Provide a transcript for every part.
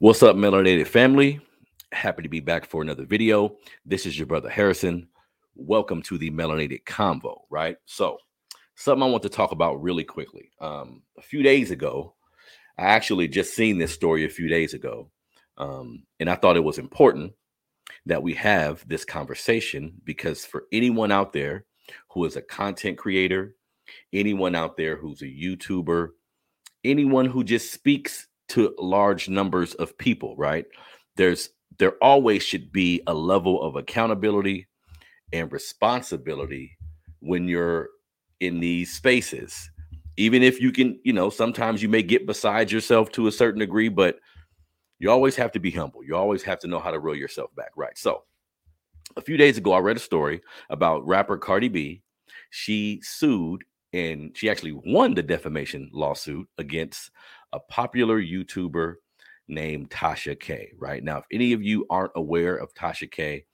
What's up, Melanated family? Happy to be back for another video. This is your brother Harrison. Welcome to the Melanated Convo, right? So, something I want to talk about really quickly. Um, a few days ago, I actually just seen this story a few days ago, um, and I thought it was important that we have this conversation because for anyone out there who is a content creator, anyone out there who's a YouTuber, anyone who just speaks to large numbers of people, right? There's there always should be a level of accountability and responsibility when you're in these spaces. Even if you can, you know, sometimes you may get beside yourself to a certain degree, but you always have to be humble. You always have to know how to reel yourself back, right? So, a few days ago, I read a story about rapper Cardi B. She sued and she actually won the defamation lawsuit against a popular YouTuber named Tasha K. Right now, if any of you aren't aware of Tasha K,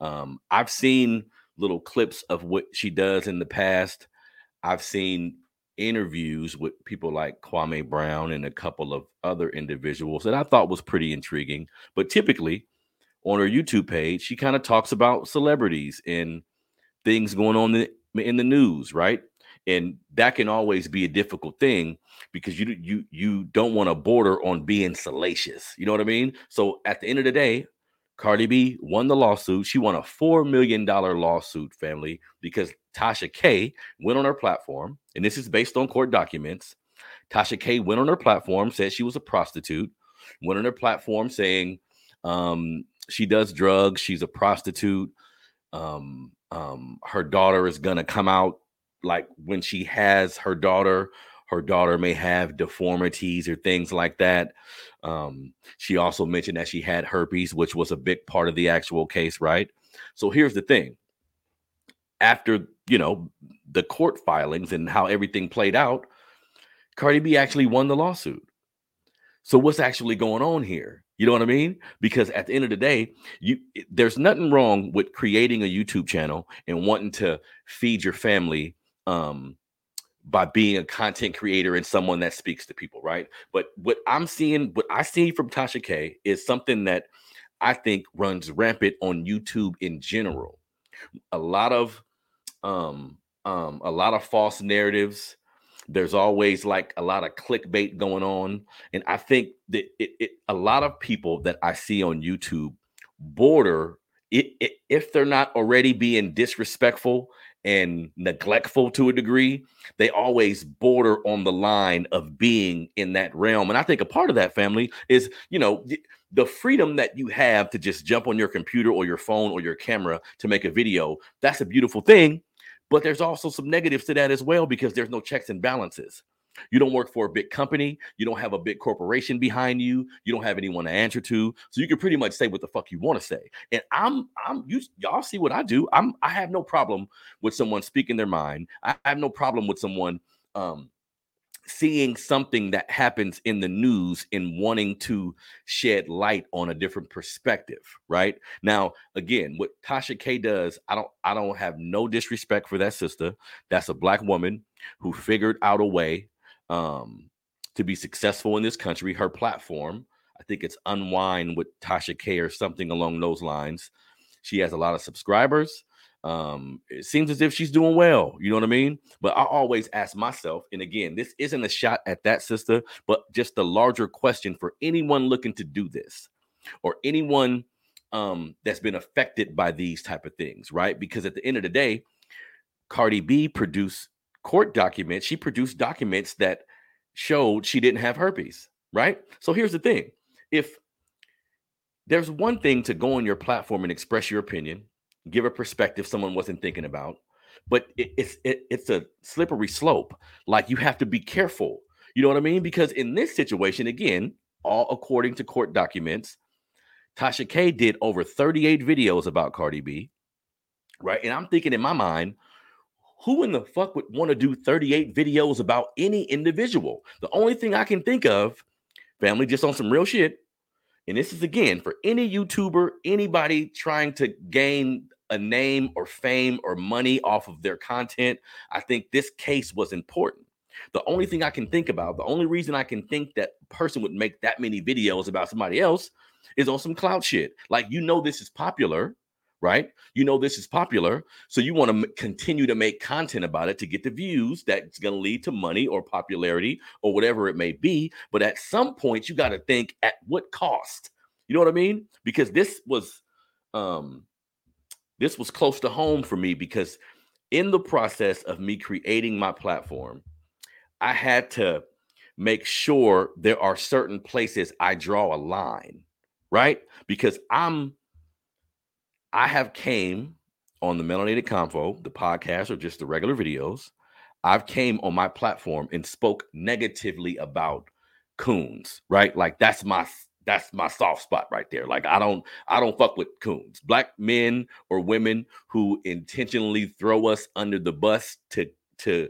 um, I've seen little clips of what she does in the past. I've seen interviews with people like Kwame Brown and a couple of other individuals that I thought was pretty intriguing. But typically, on her YouTube page, she kind of talks about celebrities and things going on in the, in the news, right? And that can always be a difficult thing because you you you don't want to border on being salacious. You know what I mean? So at the end of the day, Cardi B won the lawsuit. She won a four million dollar lawsuit, family, because Tasha K went on her platform, and this is based on court documents. Tasha K went on her platform, said she was a prostitute, went on her platform saying um, she does drugs, she's a prostitute. Um, um, her daughter is gonna come out like when she has her daughter her daughter may have deformities or things like that um, she also mentioned that she had herpes which was a big part of the actual case right? So here's the thing. After you know the court filings and how everything played out cardi b actually won the lawsuit. So what's actually going on here? You know what I mean? Because at the end of the day, you there's nothing wrong with creating a YouTube channel and wanting to feed your family um by being a content creator and someone that speaks to people, right? But what I'm seeing, what I see from Tasha K is something that I think runs rampant on YouTube in general. A lot of um um a lot of false narratives. There's always like a lot of clickbait going on. And I think that it, it a lot of people that I see on YouTube border it, it, if they're not already being disrespectful and neglectful to a degree, they always border on the line of being in that realm. And I think a part of that family is, you know, the freedom that you have to just jump on your computer or your phone or your camera to make a video. That's a beautiful thing. But there's also some negatives to that as well because there's no checks and balances. You don't work for a big company. You don't have a big corporation behind you. You don't have anyone to answer to. So you can pretty much say what the fuck you want to say. And I'm, I'm, you, y'all see what I do. I'm, I have no problem with someone speaking their mind. I have no problem with someone, um, seeing something that happens in the news and wanting to shed light on a different perspective right now again what tasha k does i don't i don't have no disrespect for that sister that's a black woman who figured out a way um, to be successful in this country. Her platform, I think it's Unwind with Tasha K or something along those lines. She has a lot of subscribers. Um, it seems as if she's doing well. You know what I mean? But I always ask myself, and again, this isn't a shot at that sister, but just the larger question for anyone looking to do this or anyone um, that's been affected by these type of things, right? Because at the end of the day, Cardi B produced court documents, she produced documents that showed she didn't have herpes, right? So here's the thing if there's one thing to go on your platform and express your opinion, give a perspective someone wasn't thinking about, but it, it's it, it's a slippery slope. Like you have to be careful. You know what I mean? Because in this situation, again, all according to court documents, Tasha K did over 38 videos about Cardi B, right? And I'm thinking in my mind, who in the fuck would want to do 38 videos about any individual? The only thing I can think of, family, just on some real shit, and this is again for any YouTuber, anybody trying to gain a name or fame or money off of their content. I think this case was important. The only thing I can think about, the only reason I can think that person would make that many videos about somebody else is on some clout shit. Like, you know, this is popular, right? You know, this is popular. So you want to m- continue to make content about it to get the views that's going to lead to money or popularity or whatever it may be. But at some point, you got to think at what cost? You know what I mean? Because this was, um, this was close to home for me because in the process of me creating my platform, I had to make sure there are certain places I draw a line, right? Because I'm I have came on the Melanated Convo, the podcast or just the regular videos. I've came on my platform and spoke negatively about coons, right? Like that's my that's my soft spot right there. Like I don't I don't fuck with coons. Black men or women who intentionally throw us under the bus to to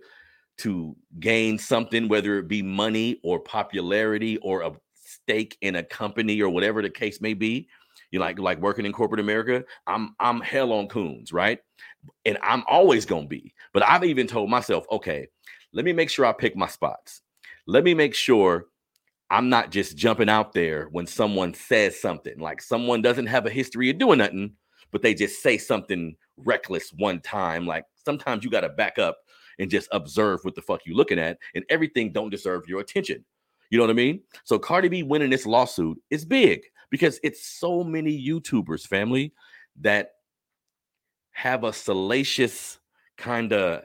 to gain something whether it be money or popularity or a stake in a company or whatever the case may be. You like like working in corporate America, I'm I'm hell on coons, right? And I'm always to be. But I've even told myself, okay, let me make sure I pick my spots. Let me make sure I'm not just jumping out there when someone says something like someone doesn't have a history of doing nothing, but they just say something reckless one time. Like sometimes you got to back up and just observe what the fuck you looking at, and everything don't deserve your attention. You know what I mean? So Cardi B winning this lawsuit is big because it's so many YouTubers, family, that have a salacious kind of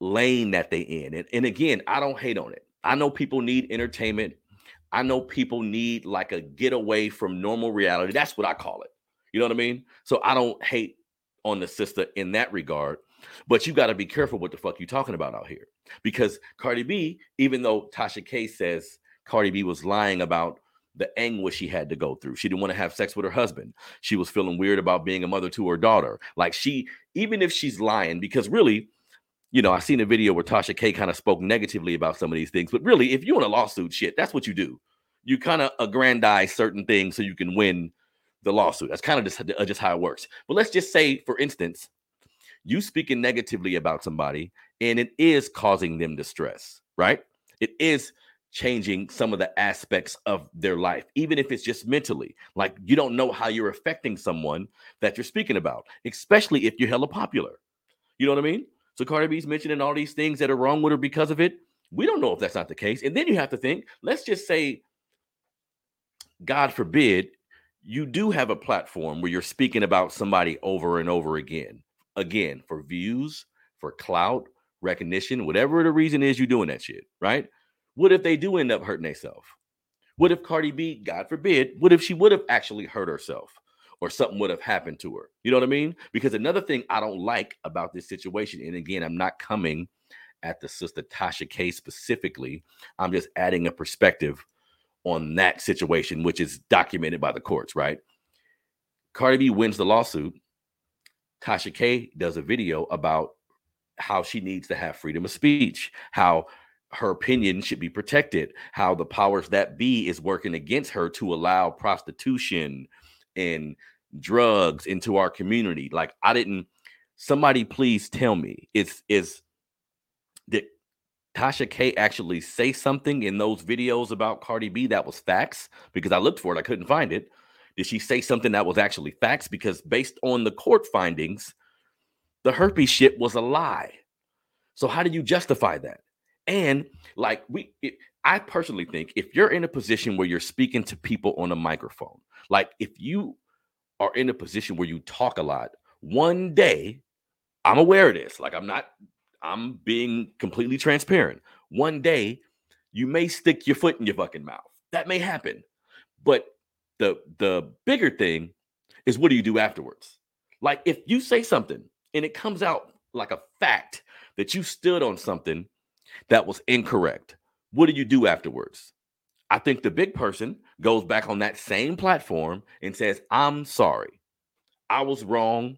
lane that they in. And, and again, I don't hate on it. I know people need entertainment. I know people need like a getaway from normal reality. That's what I call it. You know what I mean? So I don't hate on the sister in that regard, but you got to be careful what the fuck you talking about out here. Because Cardi B, even though Tasha K says Cardi B was lying about the anguish she had to go through. She didn't want to have sex with her husband. She was feeling weird about being a mother to her daughter. Like she, even if she's lying, because really, you know, I've seen a video where Tasha K kind of spoke negatively about some of these things, but really, if you're in a lawsuit, shit, that's what you do. You kind of aggrandize certain things so you can win the lawsuit. That's kind of just, uh, just how it works. But let's just say, for instance, you speaking negatively about somebody and it is causing them distress, right? It is changing some of the aspects of their life, even if it's just mentally. Like you don't know how you're affecting someone that you're speaking about, especially if you're hella popular. You know what I mean? So Cardi B's mentioning all these things that are wrong with her because of it. We don't know if that's not the case. And then you have to think, let's just say, God forbid, you do have a platform where you're speaking about somebody over and over again, again, for views, for clout, recognition, whatever the reason is you're doing that shit, right? What if they do end up hurting themselves? What if Cardi B, God forbid, what if she would have actually hurt herself? or something would have happened to her. You know what I mean? Because another thing I don't like about this situation, and again, I'm not coming at the sister Tasha K specifically, I'm just adding a perspective on that situation, which is documented by the courts, right? Cardi B wins the lawsuit. Tasha K does a video about how she needs to have freedom of speech, how her opinion should be protected, how the powers that be is working against her to allow prostitution and drugs into our community. Like I didn't somebody please tell me is is did Tasha K actually say something in those videos about Cardi B that was facts? Because I looked for it, I couldn't find it. Did she say something that was actually facts? Because based on the court findings, the herpes shit was a lie. So how do you justify that? And like we, it, I personally think if you're in a position where you're speaking to people on a microphone, like if you are in a position where you talk a lot, one day, I'm aware of this. Like I'm not, I'm being completely transparent. One day, you may stick your foot in your fucking mouth. That may happen. But the the bigger thing is what do you do afterwards? Like if you say something and it comes out like a fact that you stood on something that was incorrect, what do you do afterwards? I think the big person goes back on that same platform and says, I'm sorry. I was wrong.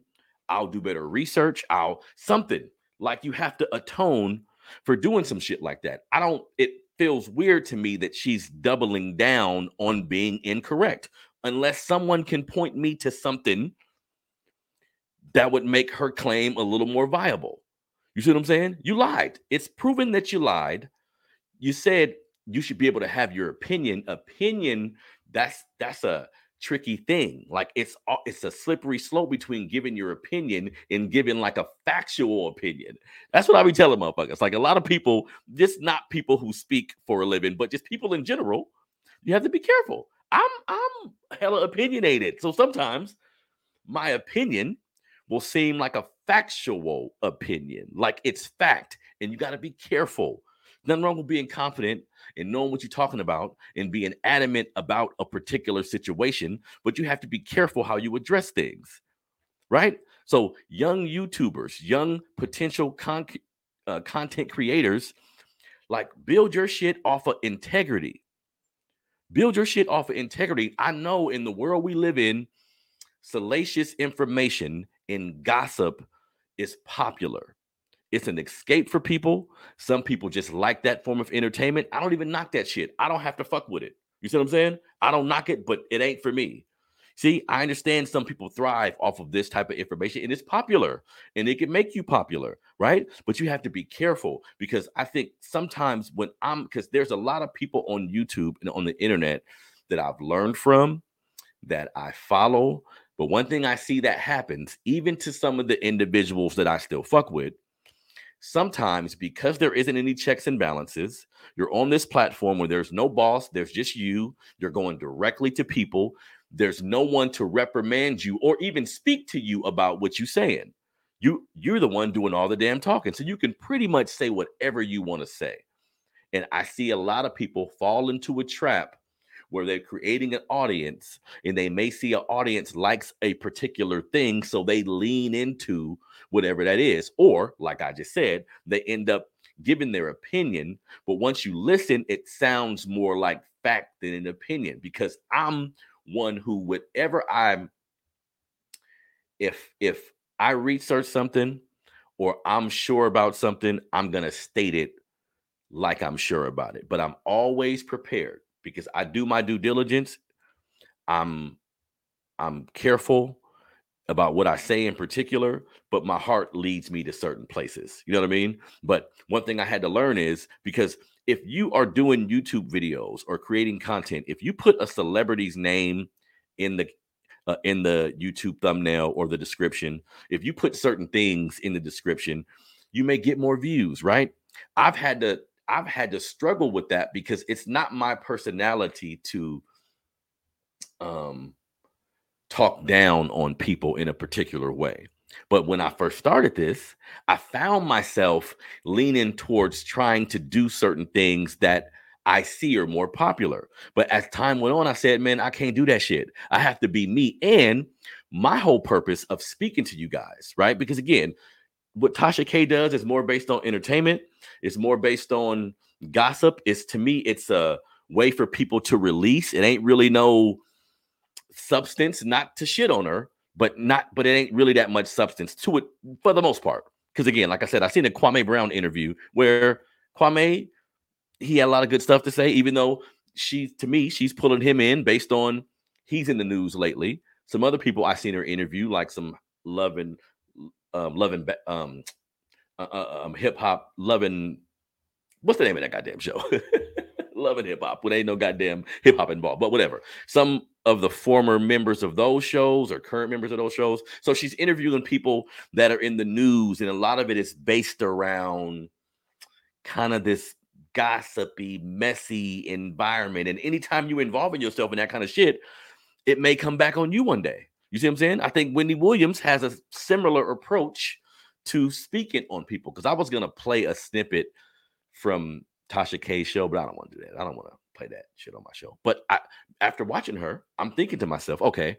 I'll do better research. I'll something like you have to atone for doing some shit like that. I don't, it feels weird to me that she's doubling down on being incorrect unless someone can point me to something that would make her claim a little more viable. You see what I'm saying? You lied. It's proven that you lied. You said you should be able to have your opinion. Opinion, that's that's a tricky thing. Like it's it's a slippery slope between giving your opinion and giving like a factual opinion. That's what I be telling motherfuckers. Like a lot of people, just not people who speak for a living, but just people in general. You have to be careful. I'm I'm hella opinionated, so sometimes my opinion will seem like a factual opinion, like it's fact, and you got to be careful. Nothing wrong with being confident and knowing what you're talking about and being adamant about a particular situation, but you have to be careful how you address things, right? So, young YouTubers, young potential con- uh, content creators, like build your shit off of integrity. Build your shit off of integrity. I know in the world we live in, salacious information and gossip is popular. It's an escape for people. Some people just like that form of entertainment. I don't even knock that shit. I don't have to fuck with it. You see what I'm saying? I don't knock it, but it ain't for me. See, I understand some people thrive off of this type of information and it's popular and it can make you popular, right? But you have to be careful because I think sometimes when I'm because there's a lot of people on YouTube and on the internet that I've learned from, that I follow. But one thing I see that happens, even to some of the individuals that I still fuck with, sometimes because there isn't any checks and balances, you're on this platform where there's no boss, there's just you, you're going directly to people. There's no one to reprimand you or even speak to you about what you're saying. You you're the one doing all the damn talking. So you can pretty much say whatever you want to say. And I see a lot of people fall into a trap where they're creating an audience and they may see an audience likes a particular thing so they lean into whatever that is or like i just said they end up giving their opinion but once you listen it sounds more like fact than an opinion because i'm one who whatever i'm if if i research something or i'm sure about something i'm going to state it like i'm sure about it but i'm always prepared because I do my due diligence. I'm I'm careful about what I say in particular, but my heart leads me to certain places. You know what I mean? But one thing I had to learn is because if you are doing YouTube videos or creating content, if you put a celebrity's name in the uh, in the YouTube thumbnail or the description, if you put certain things in the description, you may get more views, right? I've had to I've had to struggle with that because it's not my personality to um talk down on people in a particular way. But when I first started this, I found myself leaning towards trying to do certain things that I see are more popular. But as time went on, I said, man, I can't do that shit. I have to be me. And my whole purpose of speaking to you guys, right? Because again, what Tasha K does is more based on entertainment. It's more based on gossip. It's to me, it's a way for people to release. It ain't really no substance, not to shit on her, but not, but it ain't really that much substance to it for the most part. Because again, like I said, I seen a Kwame Brown interview where Kwame he had a lot of good stuff to say, even though she to me, she's pulling him in based on he's in the news lately. Some other people I seen her interview, like some loving um, loving um, uh, uh, um, hip hop, loving what's the name of that goddamn show? loving hip hop. When ain't no goddamn hip hop involved, but whatever. Some of the former members of those shows or current members of those shows. So she's interviewing people that are in the news, and a lot of it is based around kind of this gossipy, messy environment. And anytime you involve yourself in that kind of shit, it may come back on you one day. You see what I'm saying? I think Wendy Williams has a similar approach to speaking on people because I was gonna play a snippet from Tasha K's show, but I don't want to do that. I don't want to play that shit on my show. But I, after watching her, I'm thinking to myself, okay,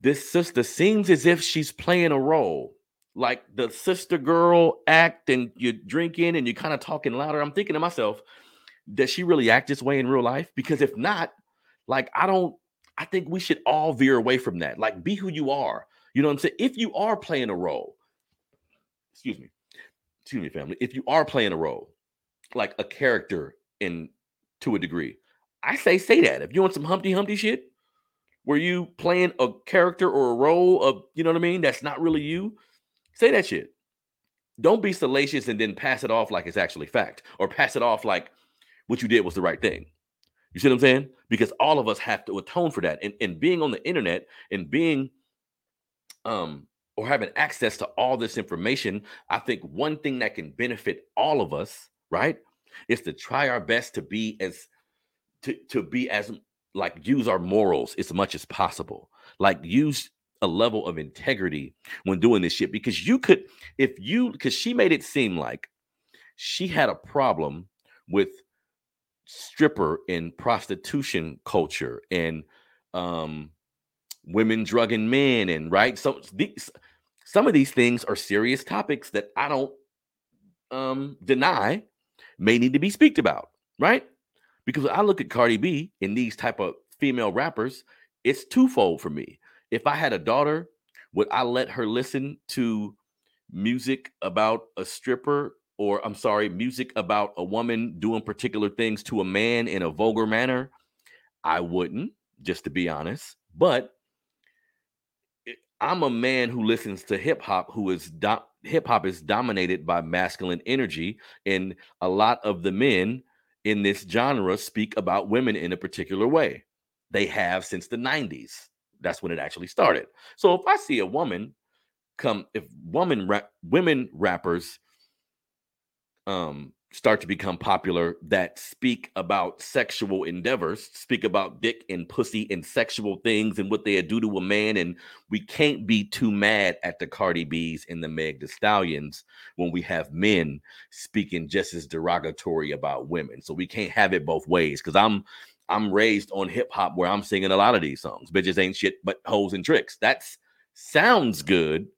this sister seems as if she's playing a role. Like the sister girl act, and you're drinking and you're kind of talking louder. I'm thinking to myself, does she really act this way in real life? Because if not, like I don't I think we should all veer away from that. Like, be who you are. You know what I'm saying? If you are playing a role, excuse me, excuse me, family. If you are playing a role, like a character in to a degree, I say say that. If you want some Humpty Humpty shit, where you playing a character or a role of, you know what I mean, that's not really you, say that shit. don't be salacious and then pass it off like it's actually fact or pass it off like what you did was the right thing. You see what I'm saying? Because all of us have to atone for that. And, and being on the internet and being um or having access to all this information, I think one thing that can benefit all of us, right, is to try our best to be as to to be as like use our morals as much as possible. Like use a level of integrity when doing this shit because you could if you because she made it seem like she had a problem with stripper and prostitution culture and um women drugging men and right? So these some of these things are serious topics that i don't um deny may need to be speaked about right? Because i look at cardi b and these type of female rappers it's twofold for me. If i had a daughter would i let her listen to music about a stripper or I'm sorry, music about a woman doing particular things to a man in a vulgar manner, I wouldn't, just to be honest. But I'm a man who listens to hip hop, who is do- hip hop is dominated by masculine energy, and a lot of the men in this genre speak about women in a particular way. They have since the 90s. That's when it actually started. So if I see a woman come, if woman women rappers um, start to become popular that speak about sexual endeavors, speak about dick and pussy and sexual things and what they do to a man. And we can't be too mad at the Cardi B's and the Meg the Stallions when we have men speaking just as derogatory about women. So we can't have it both ways because I'm I'm raised on hip hop where I'm singing a lot of these songs. Bitches ain't shit but hoes and tricks. That's sounds good,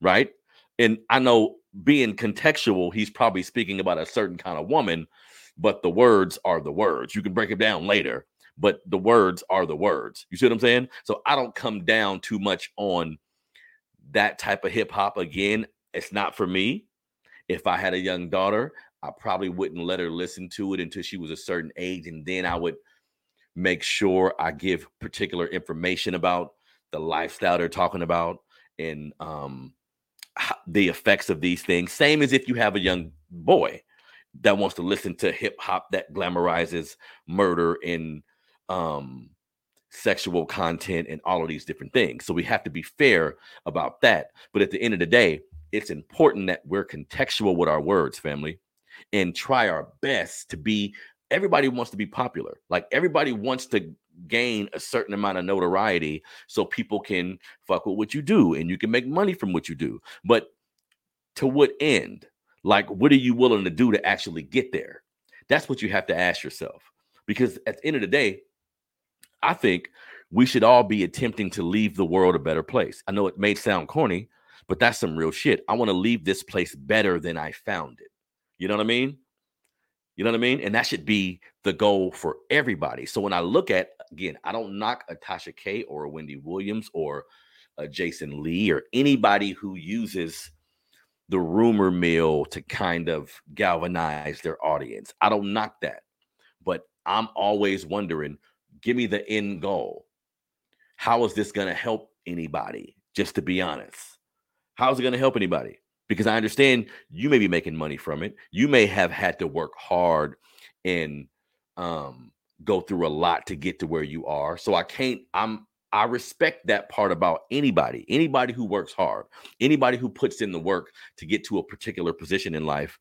right? And I know being contextual, he's probably speaking about a certain kind of woman, but the words are the words. You can break it down later, but the words are the words. You see what I'm saying? So I don't come down too much on that type of hip hop. Again, it's not for me. If I had a young daughter, I probably wouldn't let her listen to it until she was a certain age. And then I would make sure I give particular information about the lifestyle they're talking about and um the effects of these things. Same as if you have a young boy that wants to listen to hip hop that glamorizes murder and um, sexual content and all of these different things. So we have to be fair about that. But at the end of the day, it's important that we're contextual with our words, family, and try our best to be. Everybody wants to be popular. Like everybody wants to gain a certain amount of notoriety so people can fuck with what you do and you can make money from what you do. But to what end? Like, what are you willing to do to actually get there? That's what you have to ask yourself. Because at the end of the day, I think we should all be attempting to leave the world a better place. I know it may sound corny, but that's some real shit. I want to leave this place better than I found it. You know what I mean? You know what I mean? And that should be the goal for everybody. So when I look at again, I don't knock a Tasha K or a Wendy Williams or a Jason Lee or anybody who uses the rumor mill to kind of galvanize their audience. I don't knock that. But I'm always wondering, give me the end goal. How is this going to help anybody? Just to be honest. How is it going to help anybody? because I understand you may be making money from it. You may have had to work hard and um, go through a lot to get to where you are. So I can't, I'm, I respect that part about anybody, anybody who works hard, anybody who puts in the work to get to a particular position in life.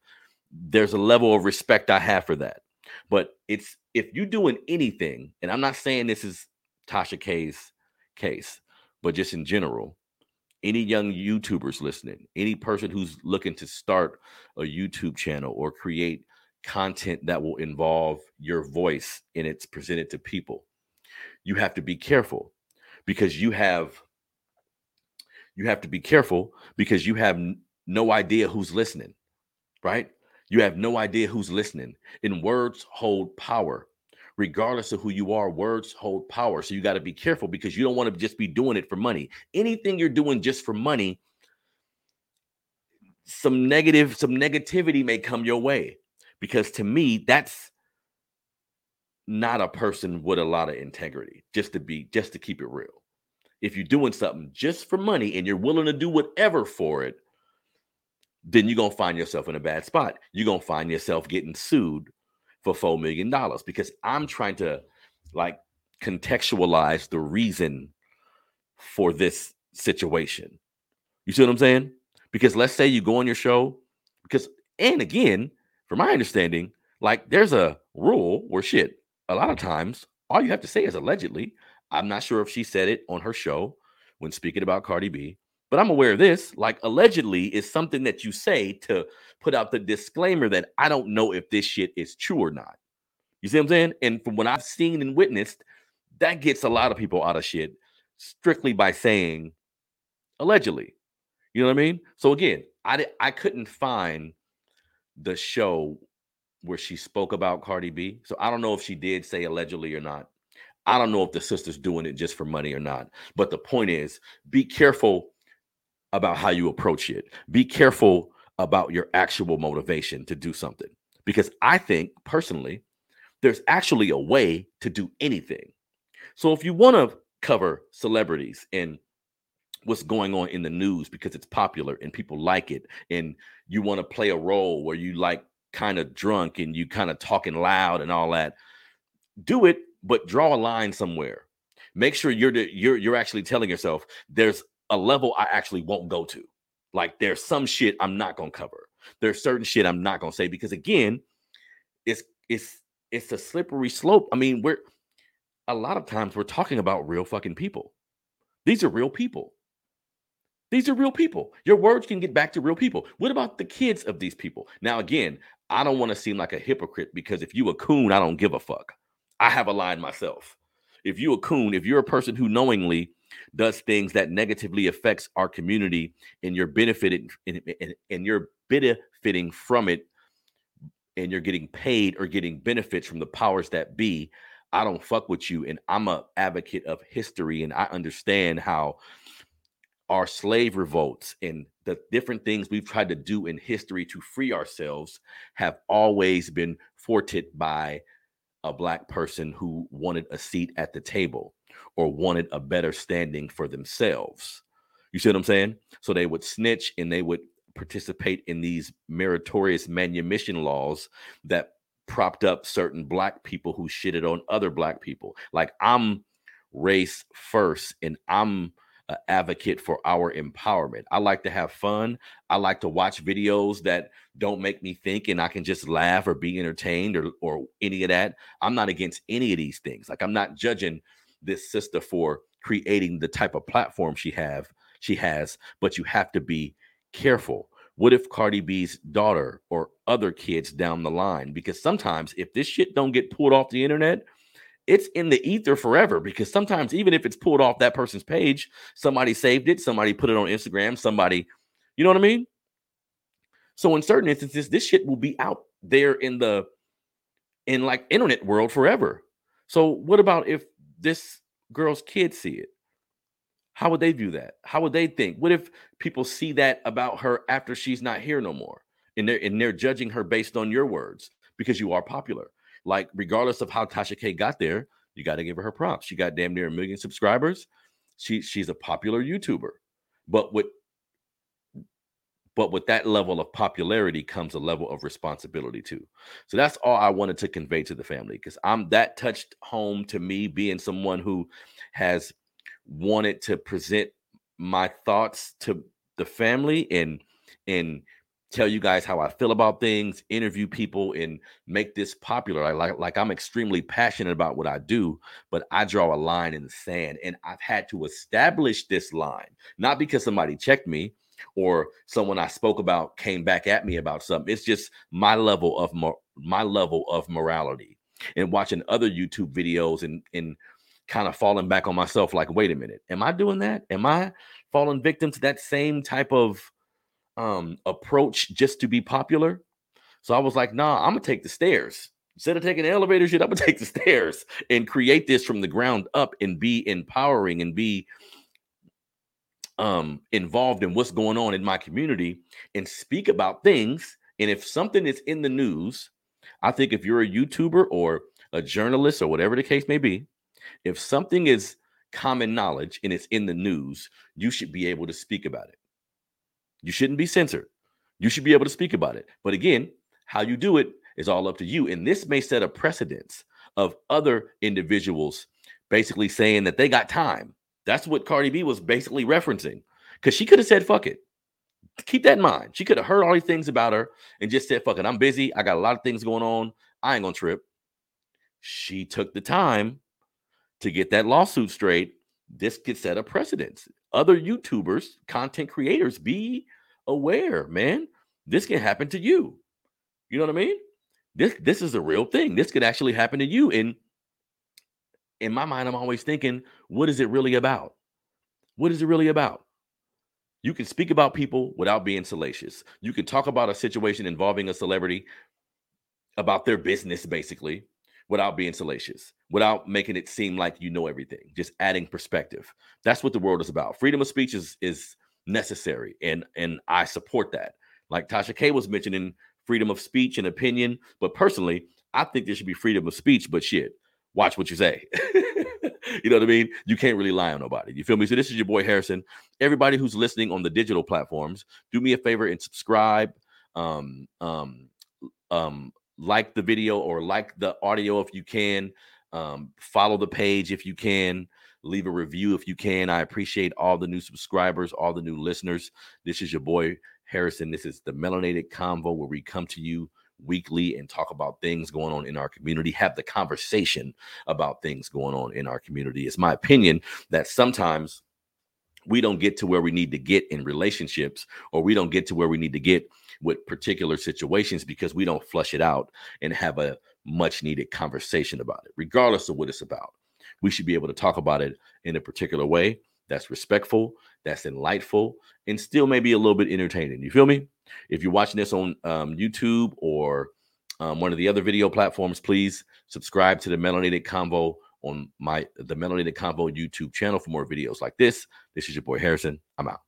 There's a level of respect I have for that. But it's if you're doing anything, and I'm not saying this is Tasha K's case, but just in general, any young YouTubers listening, any person who's looking to start a YouTube channel or create content that will involve your voice and it's presented to people, you have to be careful because you have you have to be careful because you have n- no idea who's listening, right? You have no idea who's listening. And words hold power regardless of who you are, words hold power. So you got to be careful because you don't want to just be doing it for money. Anything you're doing just for money, some negative, some negativity may come your way. Because to me, that's not a person with a lot of integrity, just to be, just to keep it real. If you're doing something just for money and you're willing to do whatever for it, then you're gonna find yourself in a bad spot. You're gonna find yourself getting sued for four million dollars because I'm trying to like contextualize the reason for this situation. You see what I'm saying? Because let's say you go on your show, because and again, from my understanding, like there's a rule where shit, a lot of times all you have to say is allegedly. I'm not sure if she said it on her show when speaking about Cardi B, but I'm aware of this. Like allegedly is something that you say to put out the disclaimer that I don't know if this shit is true or not. You see what I'm saying? And from what I've seen and witnessed, that gets a lot of people out of shit strictly by saying allegedly. You know what I mean? So again, I I couldn't find the show where she spoke about Cardi B. So I don't know if she did say allegedly or not. I don't know if the sister's doing it just for money or not. But the point is, be careful about how you approach it. Be careful about your actual motivation to do something. Because I think personally, there's actually a way to do anything. So if you want to cover celebrities and what's going on in the news because it's popular and people like it and you want to play a role where you like kind of drunk and you kind of talking loud and all that do it but draw a line somewhere. Make sure you're you're you're actually telling yourself there's a level i actually won't go to. Like there's some shit i'm not going to cover. There's certain shit i'm not going to say because again it's it's it's a slippery slope. I mean we're a lot of times we're talking about real fucking people. These are real people these are real people. Your words can get back to real people. What about the kids of these people? Now, again, I don't want to seem like a hypocrite because if you a coon, I don't give a fuck. I have a line myself. If you a coon, if you're a person who knowingly does things that negatively affects our community and you're benefiting and, and, and you're benefiting from it and you're getting paid or getting benefits from the powers that be, I don't fuck with you. And I'm a advocate of history and I understand how our slave revolts and the different things we've tried to do in history to free ourselves have always been thwarted by a black person who wanted a seat at the table or wanted a better standing for themselves. You see what I'm saying? So they would snitch and they would participate in these meritorious manumission laws that propped up certain black people who shitted on other black people. Like I'm race first and I'm advocate for our empowerment. I like to have fun. I like to watch videos that don't make me think and I can just laugh or be entertained or or any of that. I'm not against any of these things. Like I'm not judging this sister for creating the type of platform she have she has, but you have to be careful. What if Cardi B's daughter or other kids down the line? Because sometimes if this shit don't get pulled off the internet, it's in the ether forever because sometimes even if it's pulled off that person's page, somebody saved it, somebody put it on Instagram, somebody, you know what I mean? So in certain instances, this shit will be out there in the in like internet world forever. So what about if this girl's kids see it? How would they view that? How would they think? What if people see that about her after she's not here no more? And they're and they're judging her based on your words because you are popular. Like, regardless of how Tasha K got there, you got to give her her props. She got damn near a million subscribers. She she's a popular YouTuber, but with but with that level of popularity comes a level of responsibility too. So that's all I wanted to convey to the family because I'm that touched home to me being someone who has wanted to present my thoughts to the family and and tell you guys how I feel about things, interview people, and make this popular. I like like I'm extremely passionate about what I do, but I draw a line in the sand, and I've had to establish this line not because somebody checked me or someone I spoke about came back at me about something. It's just my level of mo- my level of morality and watching other YouTube videos and and kind of falling back on myself like wait a minute am i doing that am i falling victim to that same type of um, approach just to be popular. So I was like, nah, I'm gonna take the stairs. Instead of taking the elevator shit, I'm gonna take the stairs and create this from the ground up and be empowering and be um involved in what's going on in my community and speak about things. And if something is in the news, I think if you're a YouTuber or a journalist or whatever the case may be, if something is common knowledge and it's in the news, you should be able to speak about it. You shouldn't be censored. You should be able to speak about it. But again, how you do it is all up to you. And this may set a precedence of other individuals basically saying that they got time. That's what Cardi B was basically referencing. Because she could have said, fuck it. Keep that in mind. She could have heard all these things about her and just said, fuck it. I'm busy. I got a lot of things going on. I ain't gonna trip. She took the time to get that lawsuit straight. This could set a precedence. Other YouTubers, content creators, be aware, man. This can happen to you. You know what I mean? This this is a real thing. This could actually happen to you. And in my mind, I'm always thinking, what is it really about? What is it really about? You can speak about people without being salacious. You can talk about a situation involving a celebrity about their business, basically, without being salacious, without making it seem like you know everything, just adding perspective. That's what the world is about. Freedom of speech is is necessary, and and I support that. Like Tasha K was mentioning freedom of speech and opinion, but personally, I think there should be freedom of speech. But shit, watch what you say. you know what I mean? You can't really lie on nobody. You feel me? So this is your boy Harrison. Everybody who's listening on the digital platforms, do me a favor and subscribe. Um, um, um, like the video or like the audio if you can. Um, follow the page if you can. Leave a review if you can. I appreciate all the new subscribers, all the new listeners. This is your boy Harrison. This is the Melanated Convo where we come to you weekly and talk about things going on in our community, have the conversation about things going on in our community. It's my opinion that sometimes we don't get to where we need to get in relationships or we don't get to where we need to get with particular situations because we don't flush it out and have a much needed conversation about it, regardless of what it's about. We should be able to talk about it in a particular way that's respectful, that's enlightful, and still maybe a little bit entertaining. You feel me? If you're watching this on um, YouTube or um, one of the other video platforms, please subscribe to the Melanated Convo on my the Melanated Convo YouTube channel for more videos like this. This is your boy Harrison. I'm out.